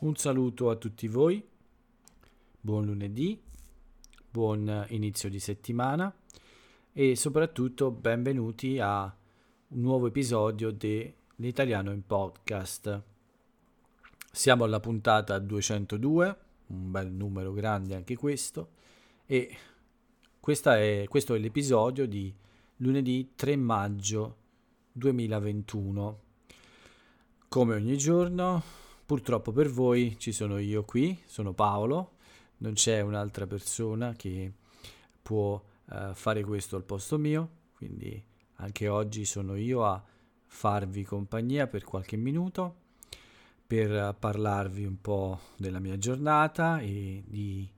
Un saluto a tutti voi, buon lunedì, buon inizio di settimana e soprattutto benvenuti a un nuovo episodio dell'Italiano in podcast. Siamo alla puntata 202, un bel numero grande anche questo, e è, questo è l'episodio di lunedì 3 maggio 2021. Come ogni giorno, purtroppo per voi ci sono io qui, sono Paolo, non c'è un'altra persona che può uh, fare questo al posto mio, quindi anche oggi sono io a farvi compagnia per qualche minuto per parlarvi un po' della mia giornata e di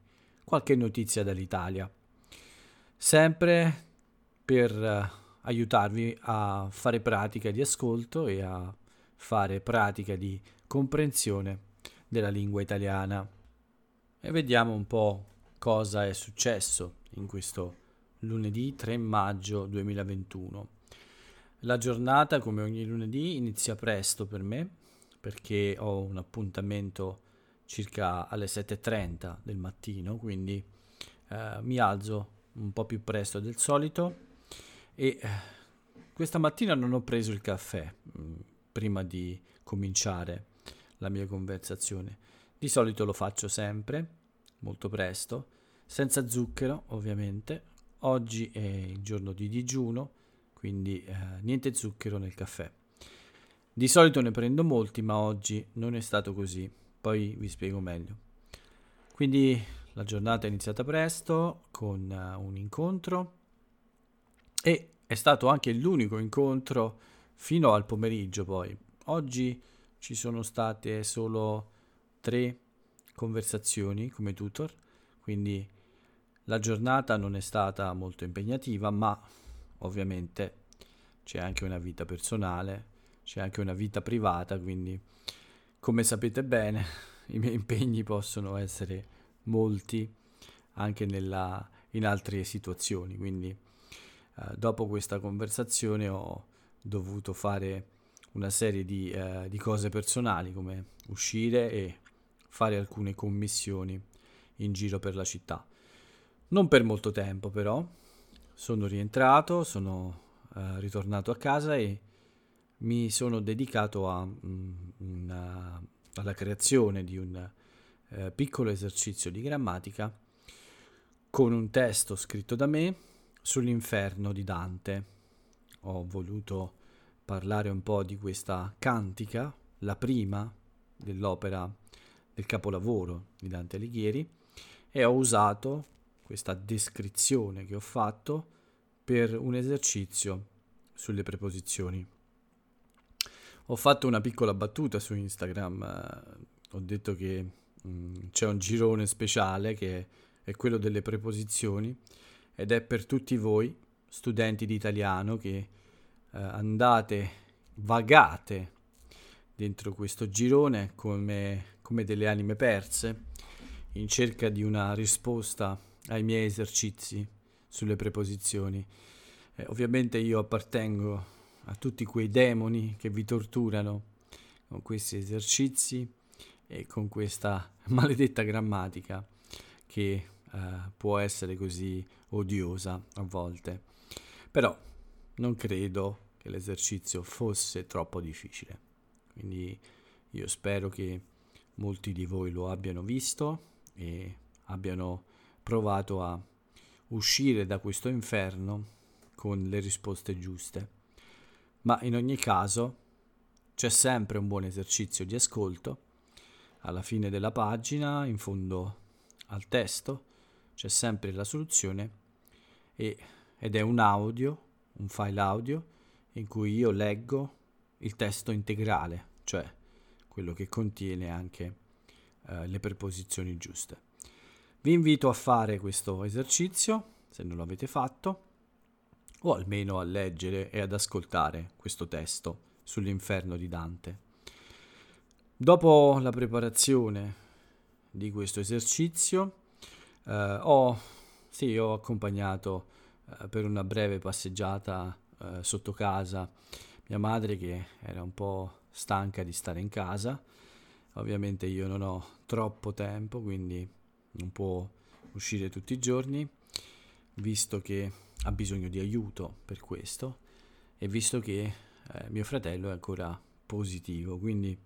qualche notizia dall'Italia. Sempre per uh, aiutarvi a fare pratica di ascolto e a fare pratica di comprensione della lingua italiana. E vediamo un po' cosa è successo in questo lunedì 3 maggio 2021. La giornata, come ogni lunedì, inizia presto per me perché ho un appuntamento circa alle 7.30 del mattino, quindi eh, mi alzo un po' più presto del solito e eh, questa mattina non ho preso il caffè mh, mm, prima di cominciare la mia conversazione. Di solito lo faccio sempre, molto presto, senza zucchero ovviamente. Oggi è il giorno di digiuno, quindi eh, niente zucchero nel caffè. Di solito ne prendo molti, ma oggi non è stato così. Poi vi spiego meglio. Quindi la giornata è iniziata presto con uh, un incontro e è stato anche l'unico incontro fino al pomeriggio poi. Oggi ci sono state solo tre conversazioni come tutor, quindi la giornata non è stata molto impegnativa, ma ovviamente c'è anche una vita personale, c'è anche una vita privata, quindi come sapete bene i miei impegni possono essere molti anche nella, in altre situazioni, quindi eh, dopo questa conversazione ho dovuto fare una serie di, eh, di cose personali come uscire e fare alcune commissioni in giro per la città. Non per molto tempo però, sono rientrato, sono eh, ritornato a casa e mi sono dedicato a, mm, una, alla creazione di un eh, piccolo esercizio di grammatica con un testo scritto da me sull'inferno di Dante. Ho voluto parlare un po' di questa cantica, la prima dell'opera del capolavoro di Dante Alighieri, e ho usato questa descrizione che ho fatto per un esercizio sulle preposizioni. Ho fatto una piccola battuta su Instagram, eh, ho detto che mh, mm, c'è un girone speciale che è quello delle preposizioni ed è per tutti voi, studenti di italiano, che eh, andate, vagate dentro questo girone come, come delle anime perse in cerca di una risposta ai miei esercizi sulle preposizioni. Eh, ovviamente io appartengo a tutti quei demoni che vi torturano con questi esercizi e con questa maledetta grammatica che eh, può essere così odiosa a volte. Però non credo che l'esercizio fosse troppo difficile. Quindi io spero che molti di voi lo abbiano visto e abbiano provato a uscire da questo inferno con le risposte giuste. Ma in ogni caso c'è sempre un buon esercizio di ascolto. Alla fine della pagina, in fondo al testo, c'è sempre la soluzione e, ed è un audio, un file audio in cui io leggo il testo integrale, cioè quello che contiene anche eh, le preposizioni giuste. Vi invito a fare questo esercizio, se non l'avete fatto, o almeno a leggere e ad ascoltare questo testo sull'inferno di Dante. Dopo la preparazione di questo esercizio, eh, ho, sì, ho accompagnato eh, per una breve passeggiata eh, sotto casa mia madre che era un po' stanca di stare in casa Ovviamente io non ho troppo tempo, quindi non può uscire tutti i giorni, visto che ha bisogno di aiuto per questo e visto che eh, mio fratello è ancora positivo, quindi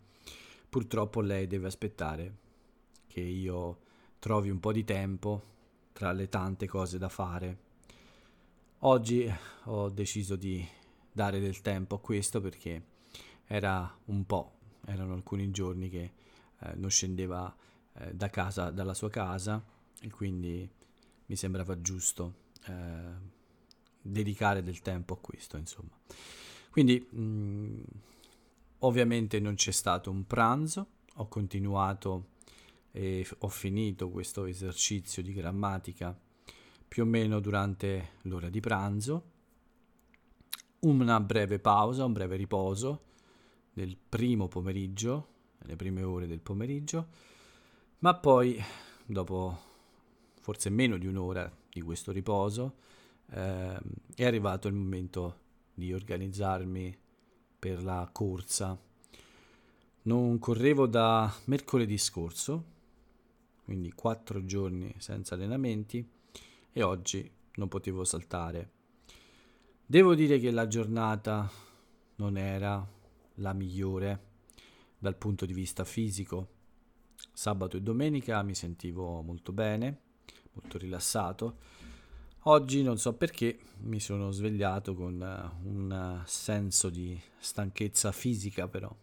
purtroppo lei deve aspettare che io trovi un po' di tempo tra le tante cose da fare. Oggi ho deciso di dare del tempo a questo perché era un po', erano alcuni giorni che eh, non scendeva eh, da casa, dalla sua casa e quindi mi sembrava giusto eh, dedicare del tempo a questo, insomma. Quindi mh, mm, ovviamente non c'è stato un pranzo, ho continuato e ho finito questo esercizio di grammatica più o meno durante l'ora di pranzo. Una breve pausa, un breve riposo del primo pomeriggio, nelle prime ore del pomeriggio, ma poi dopo forse meno di un'ora di questo riposo eh, è arrivato il momento di organizzarmi per la corsa. Non correvo da mercoledì scorso, quindi quattro giorni senza allenamenti e oggi non potevo saltare. Devo dire che la giornata non era la migliore dal punto di vista fisico. Sabato e domenica mi sentivo molto bene, molto rilassato Oggi non so perché mi sono svegliato con uh, un senso di stanchezza fisica però.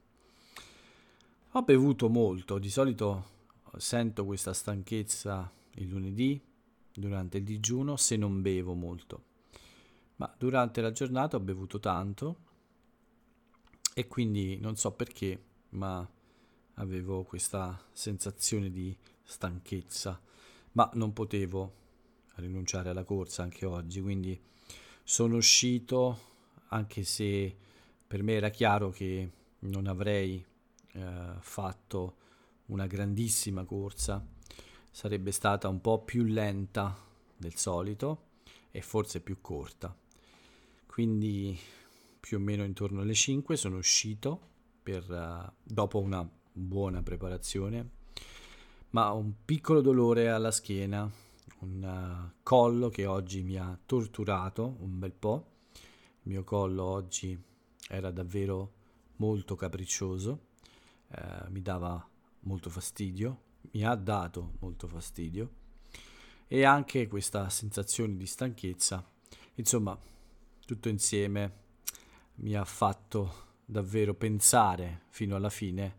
Ho bevuto molto, di solito sento questa stanchezza il lunedì durante il digiuno se non bevo molto. Ma durante la giornata ho bevuto tanto e quindi non so perché, ma avevo questa sensazione di stanchezza, ma non potevo rinunciare alla corsa anche oggi, quindi sono uscito anche se per me era chiaro che non avrei eh, fatto una grandissima corsa, sarebbe stata un po' più lenta del solito e forse più corta. Quindi più o meno intorno alle 5 sono uscito per, uh, dopo una buona preparazione, ma un piccolo dolore alla schiena un uh, collo che oggi mi ha torturato un bel po'. Il mio collo oggi era davvero molto capriccioso, eh, mi dava molto fastidio, mi ha dato molto fastidio e anche questa sensazione di stanchezza. Insomma, tutto insieme mi ha fatto davvero pensare fino alla fine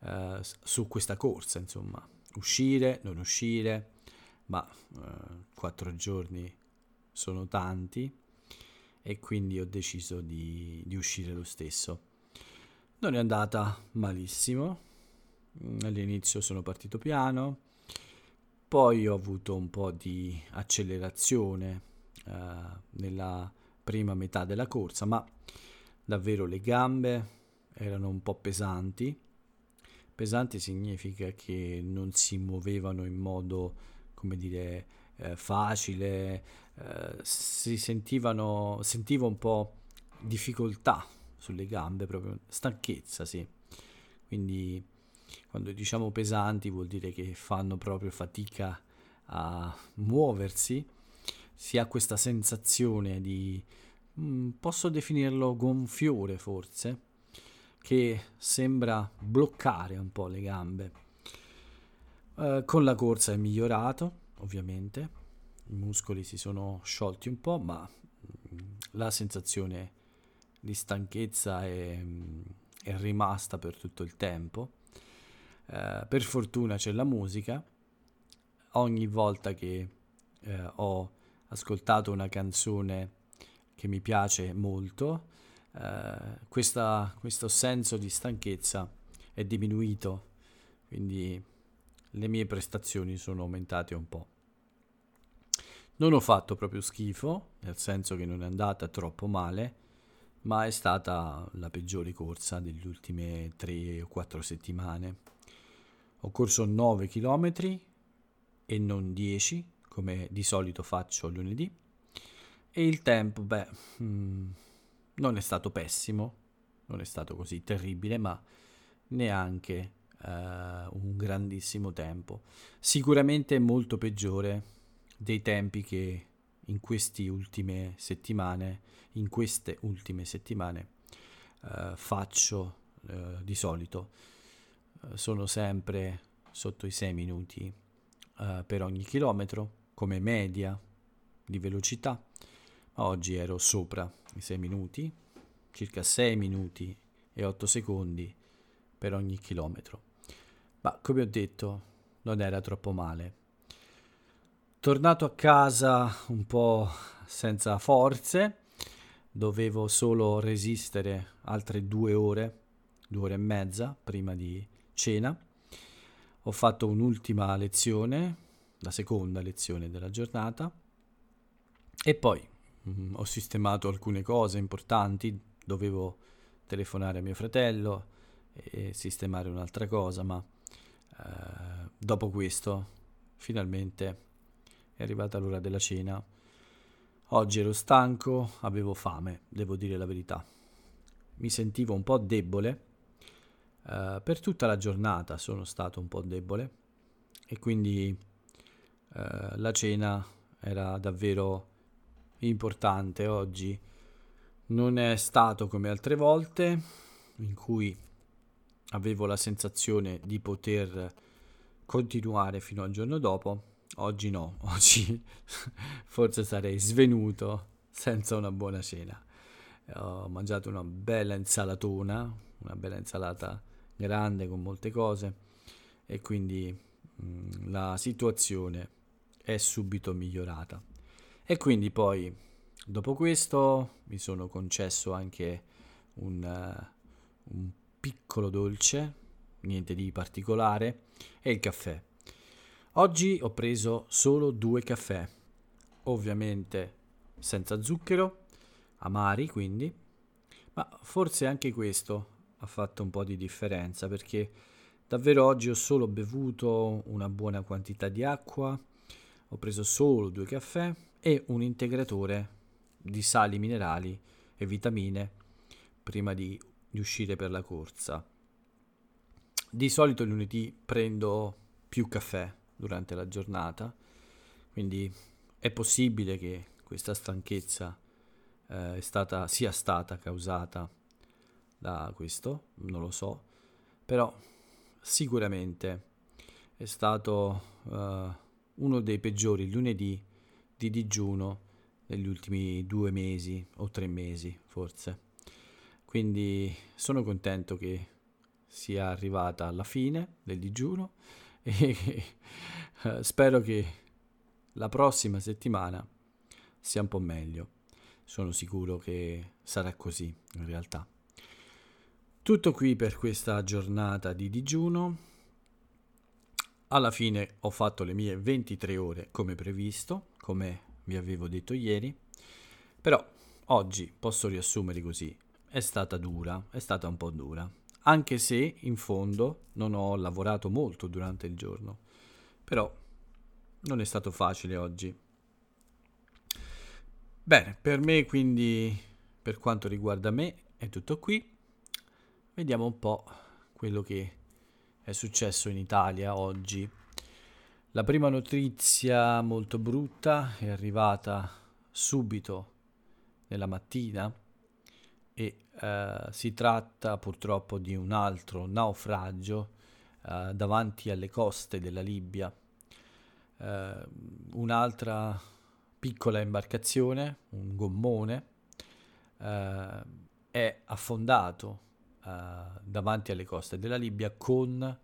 eh, su questa corsa, insomma, uscire, non uscire, ma eh, quattro giorni sono tanti e quindi ho deciso di, di uscire lo stesso. Non è andata malissimo, all'inizio sono partito piano, poi ho avuto un po' di accelerazione eh, nella prima metà della corsa, ma davvero le gambe erano un po' pesanti. Pesanti significa che non si muovevano in modo come dire, eh, facile, eh, si sentivano, sentivo un po' difficoltà sulle gambe, proprio stanchezza, sì. Quindi quando diciamo pesanti vuol dire che fanno proprio fatica a muoversi, si ha questa sensazione di, mm, posso definirlo gonfiore forse, che sembra bloccare un po' le gambe. Uh, con la corsa è migliorato, ovviamente, i muscoli si sono sciolti un po', ma mm, la sensazione di stanchezza è, mm, è rimasta per tutto il tempo. Uh, per fortuna c'è la musica. Ogni volta che uh, ho ascoltato una canzone che mi piace molto, questa, questo senso di stanchezza è diminuito. Quindi le mie prestazioni sono aumentate un po'. Non ho fatto proprio schifo, nel senso che non è andata troppo male, ma è stata la peggiore corsa delle ultime 3 o 4 settimane. Ho corso 9 km e non 10, come di solito faccio lunedì, e il tempo, beh, mm, non è stato pessimo, non è stato così terribile, ma neanche uh, un grandissimo tempo. Sicuramente molto peggiore dei tempi che in queste ultime settimane, in queste ultime settimane uh, faccio uh, di solito. Sono sempre sotto i 6 minuti per ogni chilometro come media di velocità, ma oggi ero sopra i 6 minuti, circa 6 minuti e 8 secondi per ogni chilometro. Ma come ho detto, non era troppo male. Tornato a casa un po' senza forze, dovevo solo resistere altre due ore, due ore e mezza prima di cena. Ho fatto un'ultima lezione, la seconda lezione della giornata, e poi mh, mm, ho sistemato alcune cose importanti, dovevo telefonare a mio fratello e sistemare un'altra cosa, ma eh, dopo questo finalmente è arrivata l'ora della cena. Oggi ero stanco, avevo fame, devo dire la verità. Mi sentivo un po' debole. Uh, per tutta la giornata sono stato un po' debole e quindi uh, la cena era davvero importante oggi. Non è stato come altre volte in cui avevo la sensazione di poter continuare fino al giorno dopo. Oggi no, oggi forse sarei svenuto senza una buona cena. Ho mangiato una bella insalatona, una bella insalata grande con molte cose e quindi mh, mm, la situazione è subito migliorata. E quindi poi dopo questo mi sono concesso anche un, uh, un piccolo dolce, niente di particolare, e il caffè. Oggi ho preso solo due caffè, ovviamente senza zucchero, amari quindi, ma forse anche questo ha fatto un po' di differenza perché davvero oggi ho solo bevuto una buona quantità di acqua, ho preso solo due caffè e un integratore di sali minerali e vitamine prima di di uscire per la corsa. Di solito il lunedì prendo più caffè durante la giornata, quindi è possibile che questa stanchezza eh, stata, sia stata causata da questo, non lo so, però sicuramente è stato uh, uno dei peggiori lunedì di digiuno negli ultimi due mesi o tre mesi forse. Quindi sono contento che sia arrivata alla fine del digiuno e eh, spero che la prossima settimana sia un po' meglio. Sono sicuro che sarà così in realtà. Tutto qui per questa giornata di digiuno. Alla fine ho fatto le mie 23 ore come previsto, come vi avevo detto ieri, però oggi posso riassumere così è stata dura, è stata un po' dura, anche se in fondo non ho lavorato molto durante il giorno, però non è stato facile oggi. Bene, per me quindi, per quanto riguarda me, è tutto qui. Vediamo un po' quello che è successo in Italia oggi. La prima notizia molto brutta è arrivata subito nella mattina e eh, si tratta purtroppo di un altro naufragio eh, davanti alle coste della Libia. Eh, un'altra piccola imbarcazione, un gommone, eh, è affondato eh, davanti alle coste della Libia con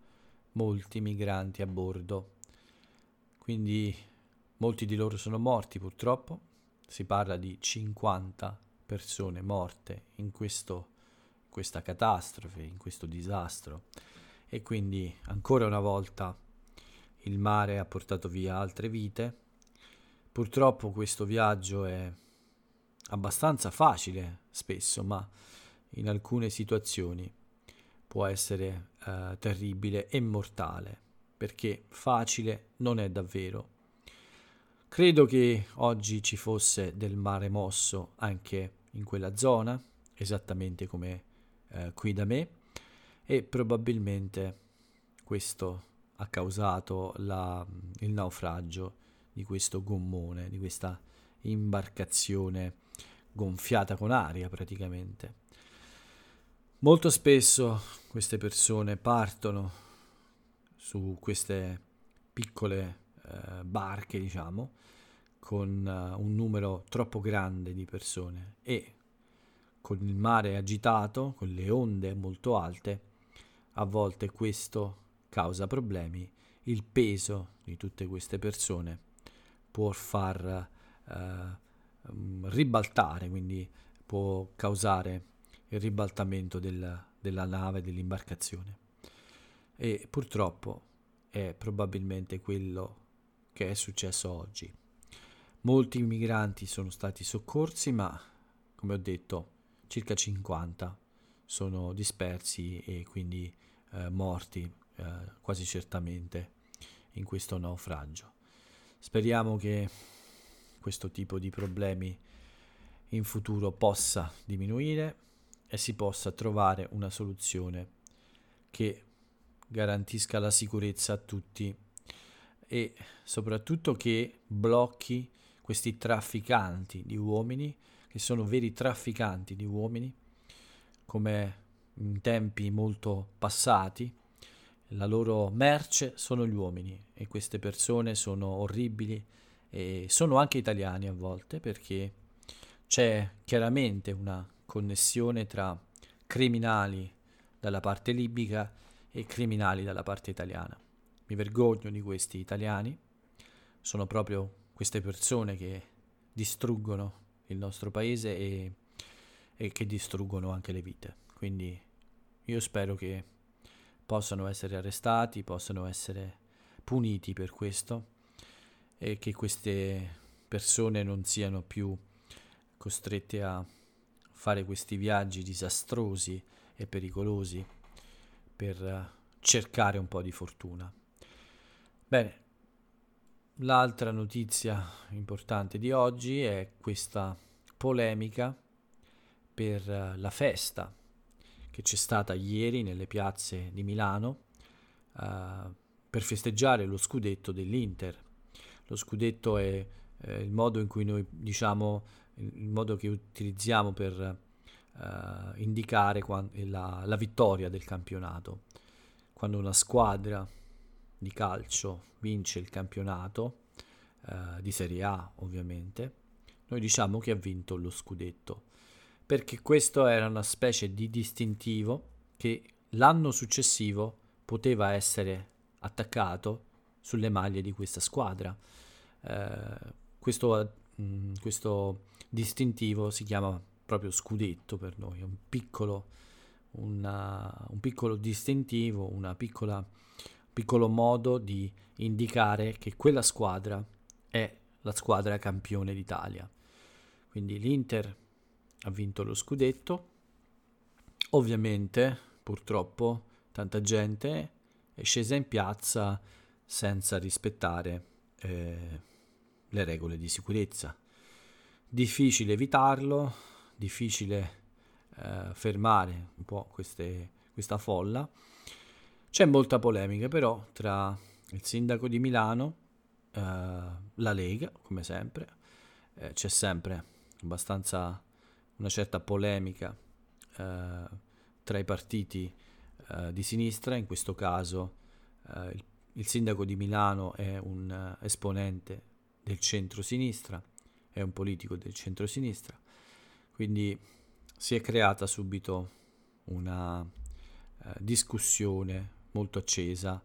molti migranti a bordo. Quindi molti di loro sono morti purtroppo, si parla di 50 persone morte in questo, questa catastrofe, in questo disastro e quindi ancora una volta il mare ha portato via altre vite. Purtroppo questo viaggio è abbastanza facile spesso, ma in alcune situazioni può essere eh, terribile e mortale, perché facile non è davvero Credo che oggi ci fosse del mare mosso anche in quella zona, esattamente come eh, qui da me, e probabilmente questo ha causato la, il naufragio di questo gommone, di questa imbarcazione gonfiata con aria praticamente. Molto spesso queste persone partono su queste piccole eh, barche, diciamo, con uh, un numero troppo grande di persone e con il mare agitato, con le onde molto alte, a volte questo causa problemi. Il peso di tutte queste persone può far uh, ribaltare, quindi può causare il ribaltamento del, della nave, dell'imbarcazione. E purtroppo è probabilmente quello che è successo oggi. Molti migranti sono stati soccorsi, ma come ho detto, circa 50 sono dispersi e quindi eh, morti eh, quasi certamente in questo naufragio. Speriamo che questo tipo di problemi in futuro possa diminuire e si possa trovare una soluzione che garantisca la sicurezza a tutti e soprattutto che blocchi questi trafficanti di uomini, che sono veri trafficanti di uomini, come in tempi molto passati, la loro merce sono gli uomini e queste persone sono orribili e sono anche italiani a volte perché c'è chiaramente una connessione tra criminali dalla parte libica e criminali dalla parte italiana. Mi vergogno di questi italiani, sono proprio queste persone che distruggono il nostro paese e, e che distruggono anche le vite. Quindi io spero che possano essere arrestati, possano essere puniti per questo e che queste persone non siano più costrette a fare questi viaggi disastrosi e pericolosi per eh, cercare un po' di fortuna. Bene, l'altra notizia importante di oggi è questa polemica per eh, la festa che c'è stata ieri nelle piazze di Milano uh, per festeggiare lo scudetto dell'Inter. Lo scudetto è eh, il modo in cui noi diciamo il modo che utilizziamo per uh, indicare la, la, vittoria del campionato. Quando una squadra di calcio vince il campionato, uh, di Serie A ovviamente, noi diciamo che ha vinto lo scudetto, perché questo era una specie di distintivo che l'anno successivo poteva essere attaccato sulle maglie di questa squadra. Uh, questo, mm, questo distintivo si chiama proprio scudetto per noi, è un piccolo, una, un piccolo distintivo, un piccolo modo di indicare che quella squadra è la squadra campione d'Italia. Quindi l'Inter ha vinto lo scudetto, ovviamente purtroppo tanta gente è scesa in piazza senza rispettare eh, le regole di sicurezza. Difficile evitarlo, difficile eh, fermare un po' queste, questa folla. C'è molta polemica però tra il sindaco di Milano, eh, la Lega, come sempre, eh, c'è sempre abbastanza una certa polemica eh, tra i partiti eh, di sinistra, in questo caso eh, il, il, sindaco di Milano è un esponente del centro-sinistra, è un politico del centro-sinistra, quindi si è creata subito una eh, discussione molto accesa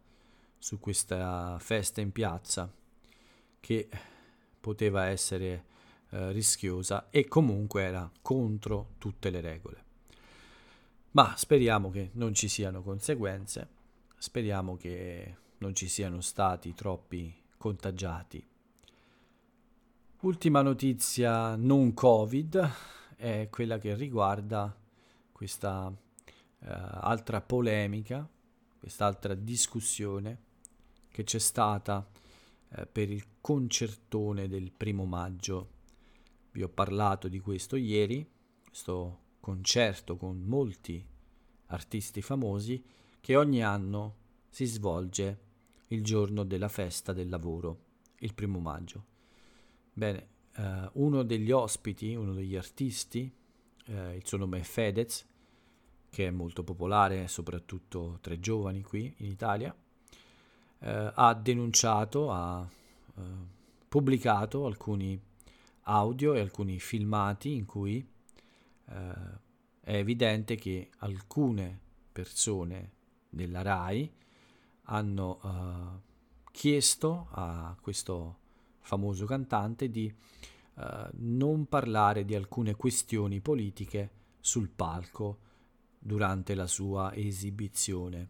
su questa festa in piazza che poteva essere eh, rischiosa e comunque era contro tutte le regole. Ma speriamo che non ci siano conseguenze, speriamo che non ci siano stati troppi contagiati Ultima notizia non Covid è quella che riguarda questa uh, altra polemica, quest'altra discussione che c'è stata uh, per il concertone del primo maggio. Vi ho parlato di questo ieri, questo concerto con molti artisti famosi che ogni anno si svolge il giorno della festa del lavoro, il primo maggio. Bene, eh, uno degli ospiti, uno degli artisti, eh, il suo nome è Fedez, che è molto popolare soprattutto tra i giovani qui in Italia, eh, ha denunciato, ha eh, pubblicato alcuni audio e alcuni filmati in cui eh, è evidente che alcune persone della RAI hanno uh, chiesto a questo famoso cantante di uh, non parlare di alcune questioni politiche sul palco durante la sua esibizione.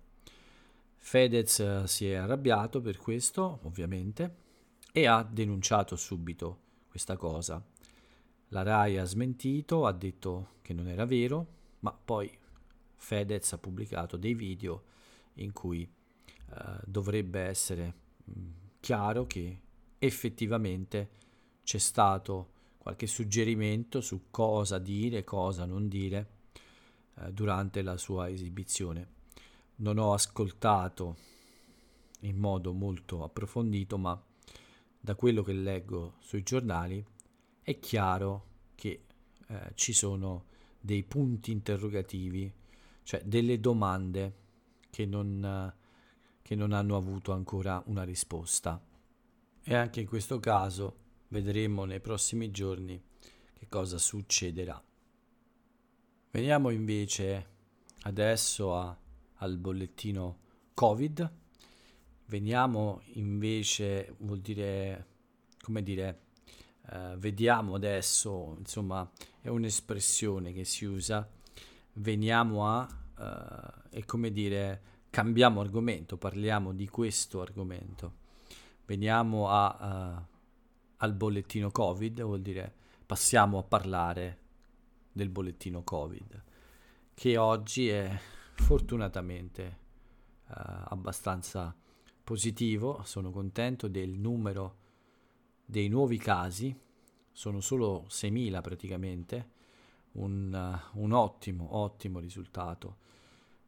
Fedez uh, si è arrabbiato per questo, ovviamente, e ha denunciato subito questa cosa. La RAI ha smentito, ha detto che non era vero, ma poi Fedez ha pubblicato dei video in cui eh, dovrebbe essere mh, chiaro che effettivamente c'è stato qualche suggerimento su cosa dire, cosa non dire eh, durante la sua esibizione. Non ho ascoltato in modo molto approfondito, ma da quello che leggo sui giornali è chiaro che eh, ci sono dei punti interrogativi, cioè delle domande che non, che non hanno avuto ancora una risposta. E anche in questo caso vedremo nei prossimi giorni che cosa succederà. Veniamo invece adesso a, al bollettino Covid. Veniamo invece, vuol dire, come dire, eh, vediamo adesso, insomma, è un'espressione che si usa, veniamo a, eh, è come dire, cambiamo argomento, parliamo di questo argomento. Veniamo a, uh, al bollettino Covid, vuol dire passiamo a parlare del bollettino Covid, che oggi è fortunatamente uh, abbastanza positivo, sono contento del numero dei nuovi casi, sono solo 6.000 praticamente, un, uh, un ottimo, ottimo risultato.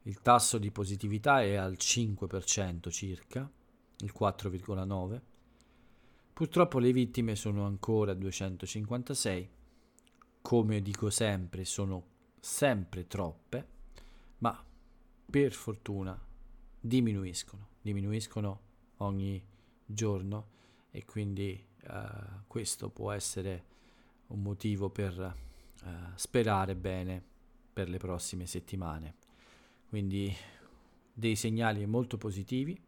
Il tasso di positività è al 5% circa, il 4,9%. Purtroppo le vittime sono ancora 256, come dico sempre sono sempre troppe, ma per fortuna diminuiscono, diminuiscono ogni giorno e quindi uh, questo può essere un motivo per uh, sperare bene per le prossime settimane. Quindi dei segnali molto positivi,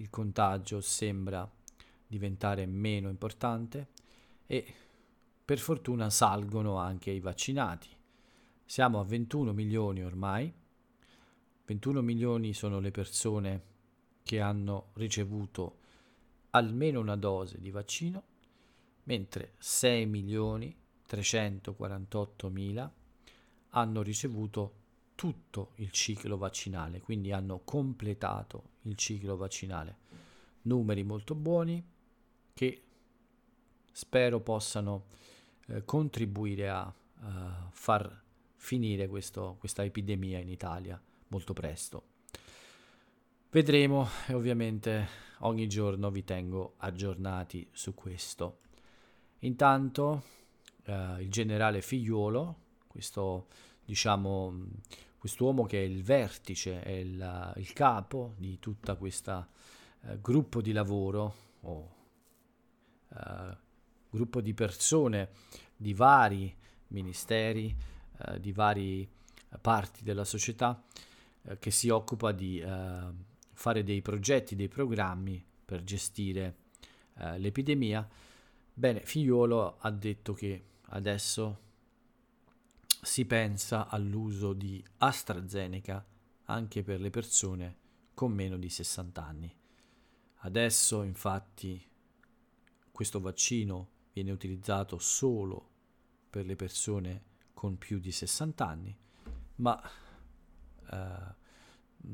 il contagio sembra diventare meno importante e per fortuna salgono anche i vaccinati. Siamo a 21 milioni ormai, 21 milioni sono le persone che hanno ricevuto almeno una dose di vaccino, mentre 6 milioni 348 mila hanno ricevuto tutto il ciclo vaccinale, quindi hanno completato il ciclo vaccinale. Numeri molto buoni che spero possano eh, contribuire a uh, far finire questo, questa epidemia in Italia molto presto. Vedremo e ovviamente ogni giorno vi tengo aggiornati su questo. Intanto eh, il generale Figliuolo, questo diciamo quest'uomo che è il vertice, è il, il capo di tutta questa eh, gruppo di lavoro o eh, gruppo di persone di vari ministeri, eh, di varie parti della società eh, che si occupa di eh, fare dei progetti, dei programmi per gestire eh, l'epidemia. Bene, Figliuolo ha detto che adesso si pensa all'uso di AstraZeneca anche per le persone con meno di 60 anni. Adesso infatti questo vaccino viene utilizzato solo per le persone con più di 60 anni, ma eh,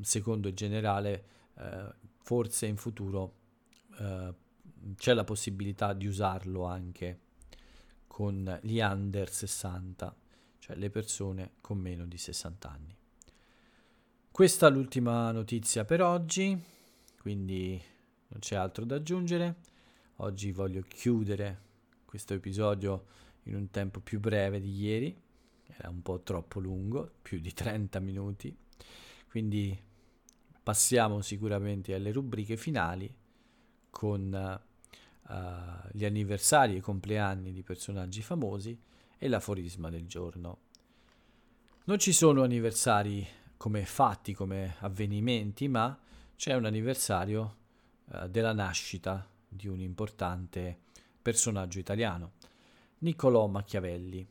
secondo il generale eh, forse in futuro eh, c'è la possibilità di usarlo anche con gli under 60, cioè le persone con meno di 60 anni. Questa è l'ultima notizia per oggi. quindi non c'è altro da aggiungere. Oggi voglio chiudere questo episodio in un tempo più breve di ieri, era un po' troppo lungo, più di 30 minuti, quindi passiamo sicuramente alle rubriche finali con uh, gli anniversari e compleanni di personaggi famosi e l'aforisma del giorno. Non ci sono anniversari come fatti, come avvenimenti, ma c'è un anniversario uh, della nascita di un importante personaggio italiano, Niccolò Machiavelli,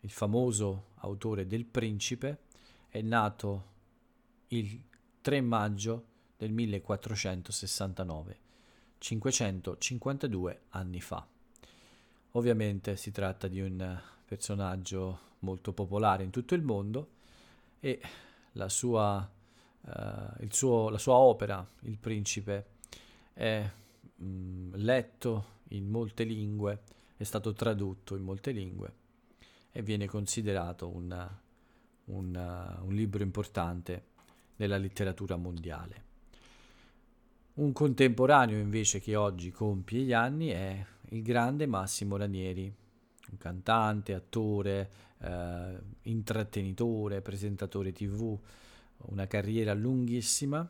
il famoso autore del Principe, è nato il 3 maggio del 1469, 552 anni fa. Ovviamente si tratta di un personaggio molto popolare in tutto il mondo e la sua, uh, suo, la sua opera, Il Principe, è mh, mm, letto in molte lingue, è stato tradotto in molte lingue e viene considerato un, un, un libro importante nella letteratura mondiale. Un contemporaneo invece che oggi compie gli anni è il grande Massimo Ranieri, cantante, attore, eh, intrattenitore, presentatore tv, una carriera lunghissima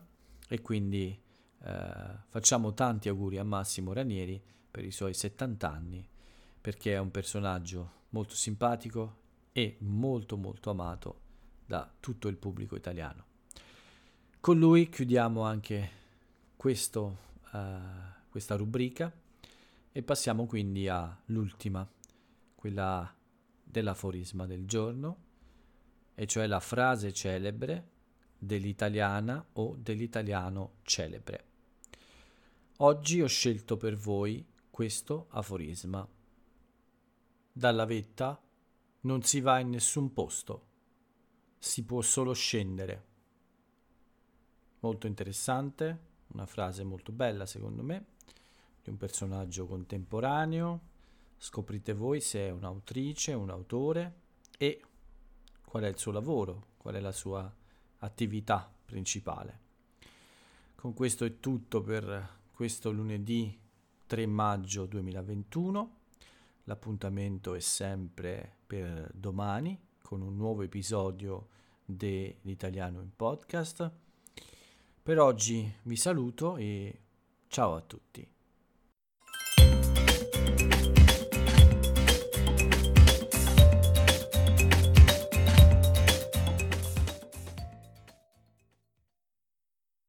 e quindi eh, facciamo tanti auguri a Massimo Ranieri per i suoi 70 anni perché è un personaggio molto simpatico e molto molto amato da tutto il pubblico italiano. Con lui chiudiamo anche questo, uh, questa rubrica e passiamo quindi all'ultima, quella dell'aforisma del giorno, e cioè la frase celebre dell'italiana o dell'italiano celebre. Oggi ho scelto per voi questo aforisma. Dalla vetta non si va in nessun posto, si può solo scendere molto interessante, una frase molto bella secondo me, di un personaggio contemporaneo. Scoprite voi se è un'autrice, un autore e qual è il suo lavoro, qual è la sua attività principale. Con questo è tutto per questo lunedì 3 maggio 2021. L'appuntamento è sempre per domani con un nuovo episodio dell'Italiano in podcast. Per oggi vi saluto e ciao a tutti.